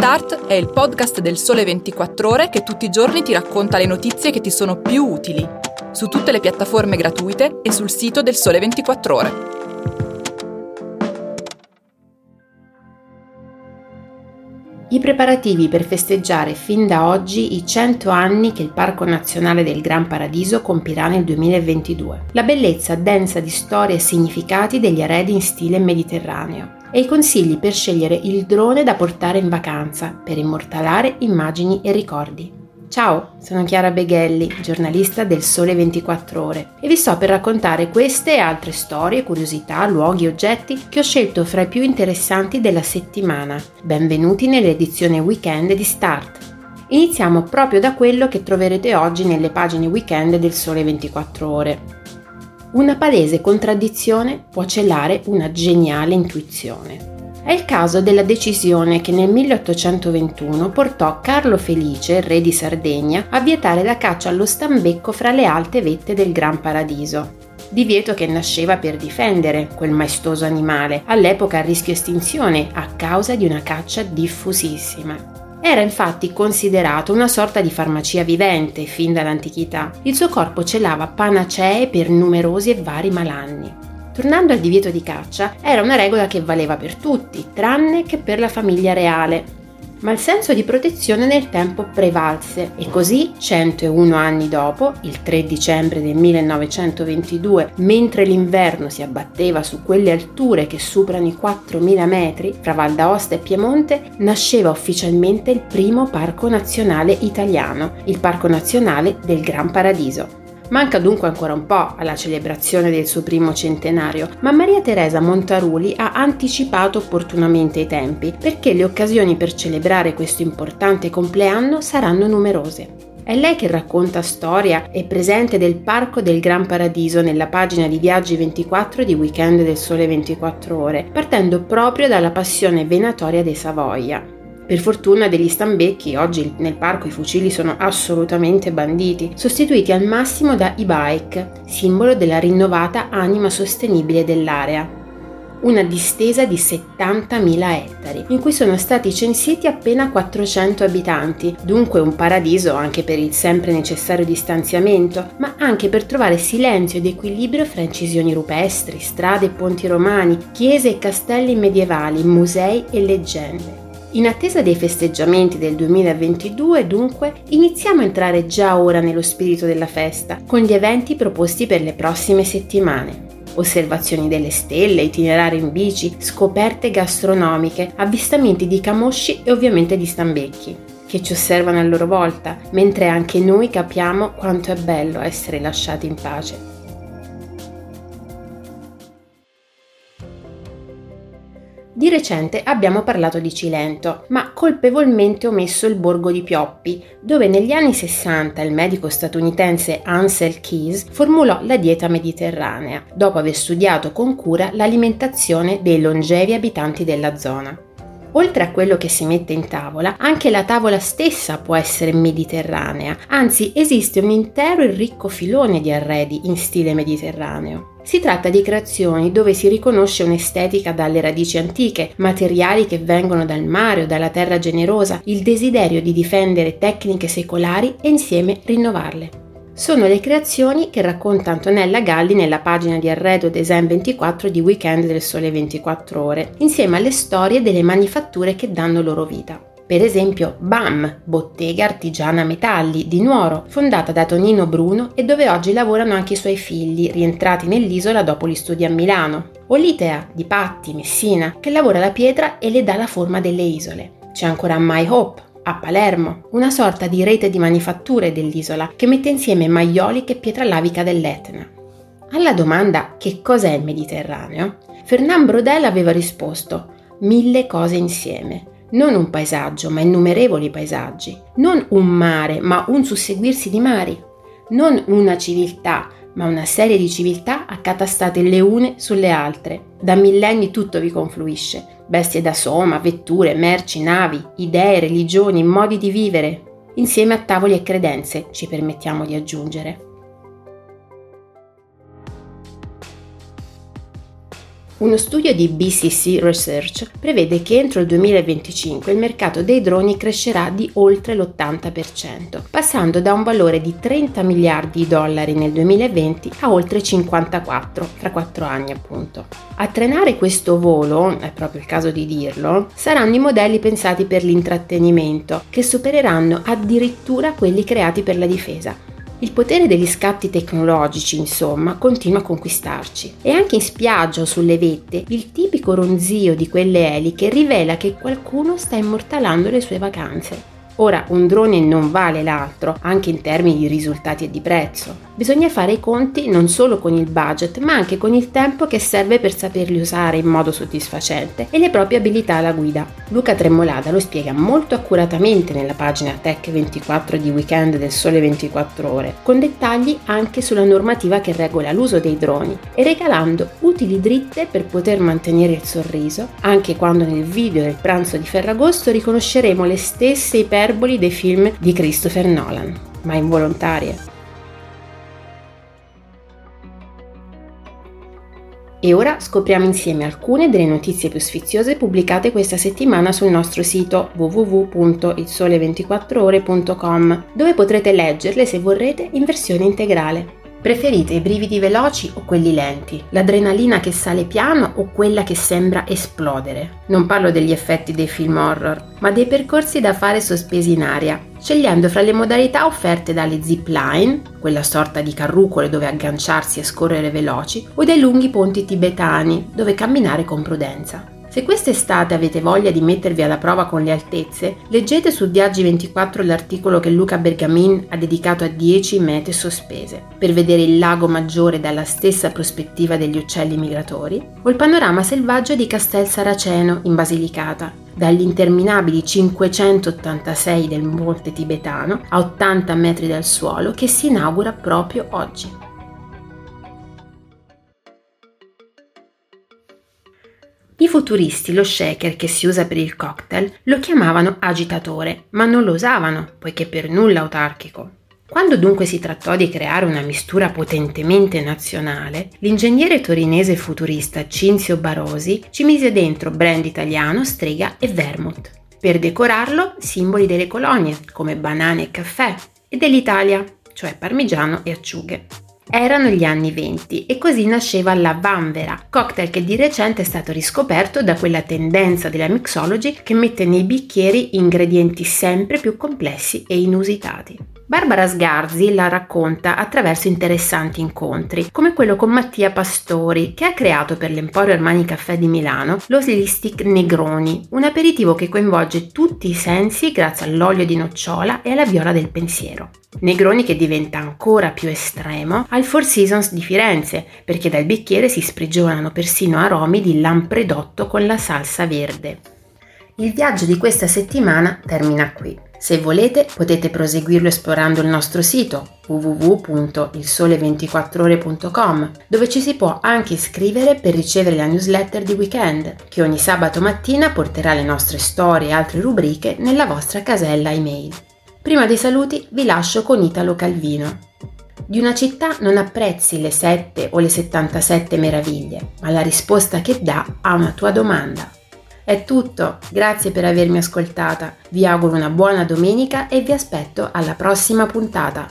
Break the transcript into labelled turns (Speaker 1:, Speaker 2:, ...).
Speaker 1: Start è il podcast del Sole 24 Ore che tutti i giorni ti racconta le notizie che ti sono più utili, su tutte le piattaforme gratuite e sul sito del Sole 24 Ore.
Speaker 2: I preparativi per festeggiare fin da oggi i 100 anni che il Parco Nazionale del Gran Paradiso compirà nel 2022. La bellezza densa di storie e significati degli arredi in stile mediterraneo e i consigli per scegliere il drone da portare in vacanza per immortalare immagini e ricordi. Ciao, sono Chiara Beghelli, giornalista del Sole 24 Ore e vi sto per raccontare queste e altre storie, curiosità, luoghi oggetti che ho scelto fra i più interessanti della settimana. Benvenuti nell'edizione weekend di Start. Iniziamo proprio da quello che troverete oggi nelle pagine weekend del Sole 24 Ore. Una palese contraddizione può celare una geniale intuizione. È il caso della decisione che nel 1821 portò Carlo Felice, re di Sardegna, a vietare la caccia allo stambecco fra le alte vette del Gran Paradiso. Divieto che nasceva per difendere quel maestoso animale, all'epoca a rischio estinzione a causa di una caccia diffusissima. Era infatti considerato una sorta di farmacia vivente fin dall'antichità. Il suo corpo celava panacee per numerosi e vari malanni. Tornando al divieto di caccia, era una regola che valeva per tutti, tranne che per la famiglia reale, ma il senso di protezione nel tempo prevalse e così 101 anni dopo, il 3 dicembre del 1922, mentre l'inverno si abbatteva su quelle alture che superano i 4.000 metri fra Val d'Aosta e Piemonte, nasceva ufficialmente il primo parco nazionale italiano, il Parco Nazionale del Gran Paradiso. Manca dunque ancora un po' alla celebrazione del suo primo centenario, ma Maria Teresa Montaruli ha anticipato opportunamente i tempi, perché le occasioni per celebrare questo importante compleanno saranno numerose. È lei che racconta storia e presente del Parco del Gran Paradiso nella pagina di Viaggi 24 di Weekend del Sole 24 Ore, partendo proprio dalla passione venatoria dei Savoia. Per fortuna degli stambecchi oggi nel parco i fucili sono assolutamente banditi, sostituiti al massimo da e-bike, simbolo della rinnovata anima sostenibile dell'area. Una distesa di 70.000 ettari, in cui sono stati censiti appena 400 abitanti, dunque un paradiso anche per il sempre necessario distanziamento, ma anche per trovare silenzio ed equilibrio fra incisioni rupestri, strade e ponti romani, chiese e castelli medievali, musei e leggende. In attesa dei festeggiamenti del 2022, dunque, iniziamo a entrare già ora nello spirito della festa, con gli eventi proposti per le prossime settimane. Osservazioni delle stelle, itinerari in bici, scoperte gastronomiche, avvistamenti di camosci e ovviamente di stambecchi, che ci osservano a loro volta, mentre anche noi capiamo quanto è bello essere lasciati in pace. Di recente abbiamo parlato di Cilento, ma colpevolmente omesso il borgo di Pioppi, dove negli anni 60 il medico statunitense Ansel Keys formulò la dieta mediterranea, dopo aver studiato con cura l'alimentazione dei longevi abitanti della zona. Oltre a quello che si mette in tavola, anche la tavola stessa può essere mediterranea, anzi esiste un intero e ricco filone di arredi in stile mediterraneo. Si tratta di creazioni dove si riconosce un'estetica dalle radici antiche, materiali che vengono dal mare o dalla terra generosa, il desiderio di difendere tecniche secolari e insieme rinnovarle sono le creazioni che racconta Antonella Galli nella pagina di arredo Design 24 di Weekend del Sole 24 Ore, insieme alle storie delle manifatture che danno loro vita. Per esempio BAM, Bottega Artigiana Metalli di Nuoro, fondata da Tonino Bruno e dove oggi lavorano anche i suoi figli, rientrati nell'isola dopo gli studi a Milano. O l'Itea di Patti, Messina, che lavora la pietra e le dà la forma delle isole. C'è ancora My Hope, a Palermo, una sorta di rete di manifatture dell'isola che mette insieme maioliche e pietra lavica dell'Etna. Alla domanda che cos'è il Mediterraneo, Fernand Brodel aveva risposto mille cose insieme. Non un paesaggio, ma innumerevoli paesaggi. Non un mare, ma un susseguirsi di mari. Non una civiltà, ma una serie di civiltà accatastate le une sulle altre. Da millenni tutto vi confluisce bestie da soma, vetture, merci, navi, idee, religioni, modi di vivere, insieme a tavoli e credenze, ci permettiamo di aggiungere. Uno studio di BCC Research prevede che entro il 2025 il mercato dei droni crescerà di oltre l'80%, passando da un valore di 30 miliardi di dollari nel 2020 a oltre 54 tra 4 anni appunto. A trenare questo volo, è proprio il caso di dirlo, saranno i modelli pensati per l'intrattenimento, che supereranno addirittura quelli creati per la difesa il potere degli scatti tecnologici, insomma, continua a conquistarci. E anche in spiaggia o sulle vette, il tipico ronzio di quelle eliche rivela che qualcuno sta immortalando le sue vacanze. Ora, un drone non vale l'altro, anche in termini di risultati e di prezzo. Bisogna fare i conti non solo con il budget, ma anche con il tempo che serve per saperli usare in modo soddisfacente e le proprie abilità alla guida. Luca Tremolada lo spiega molto accuratamente nella pagina Tech 24 di Weekend del Sole 24 Ore, con dettagli anche sulla normativa che regola l'uso dei droni e regalando utili dritte per poter mantenere il sorriso, anche quando nel video del pranzo di Ferragosto riconosceremo le stesse iper iperboli dei film di Christopher Nolan, ma involontarie. E ora scopriamo insieme alcune delle notizie più sfiziose pubblicate questa settimana sul nostro sito www.ilsole24ore.com, dove potrete leggerle se vorrete in versione integrale. Preferite i brividi veloci o quelli lenti? L'adrenalina che sale piano o quella che sembra esplodere? Non parlo degli effetti dei film horror, ma dei percorsi da fare sospesi in aria, scegliendo fra le modalità offerte dalle zip line, quella sorta di carrucole dove agganciarsi e scorrere veloci, o dei lunghi ponti tibetani, dove camminare con prudenza. Se quest'estate avete voglia di mettervi alla prova con le altezze, leggete su Viaggi 24 l'articolo che Luca Bergamin ha dedicato a 10 mete sospese, per vedere il lago maggiore dalla stessa prospettiva degli uccelli migratori, o il panorama selvaggio di Castel Saraceno in Basilicata, dagli interminabili 586 del monte tibetano a 80 metri dal suolo che si inaugura proprio oggi. I futuristi lo shaker che si usa per il cocktail lo chiamavano agitatore, ma non lo usavano, poiché per nulla autarchico. Quando dunque si trattò di creare una mistura potentemente nazionale, l'ingegnere torinese futurista Cinzio Barosi ci mise dentro brand italiano, strega e vermouth. Per decorarlo, simboli delle colonie, come banane e caffè, e dell'Italia, cioè parmigiano e acciughe. Erano gli anni venti e così nasceva la Vanvera, cocktail che di recente è stato riscoperto da quella tendenza della mixology che mette nei bicchieri ingredienti sempre più complessi e inusitati. Barbara Sgarzi la racconta attraverso interessanti incontri, come quello con Mattia Pastori, che ha creato per l'Emporio Armani Caffè di Milano lo Slistic Negroni, un aperitivo che coinvolge tutti i sensi grazie all'olio di nocciola e alla viola del pensiero. Negroni che diventa ancora più estremo al Four Seasons di Firenze, perché dal bicchiere si sprigionano persino aromi di lampredotto con la salsa verde. Il viaggio di questa settimana termina qui. Se volete potete proseguirlo esplorando il nostro sito www.ilsole24ore.com dove ci si può anche iscrivere per ricevere la newsletter di weekend che ogni sabato mattina porterà le nostre storie e altre rubriche nella vostra casella email. Prima dei saluti vi lascio con Italo Calvino. Di una città non apprezzi le 7 o le 77 meraviglie, ma la risposta che dà a una tua domanda. È tutto, grazie per avermi ascoltata, vi auguro una buona domenica e vi aspetto alla prossima puntata.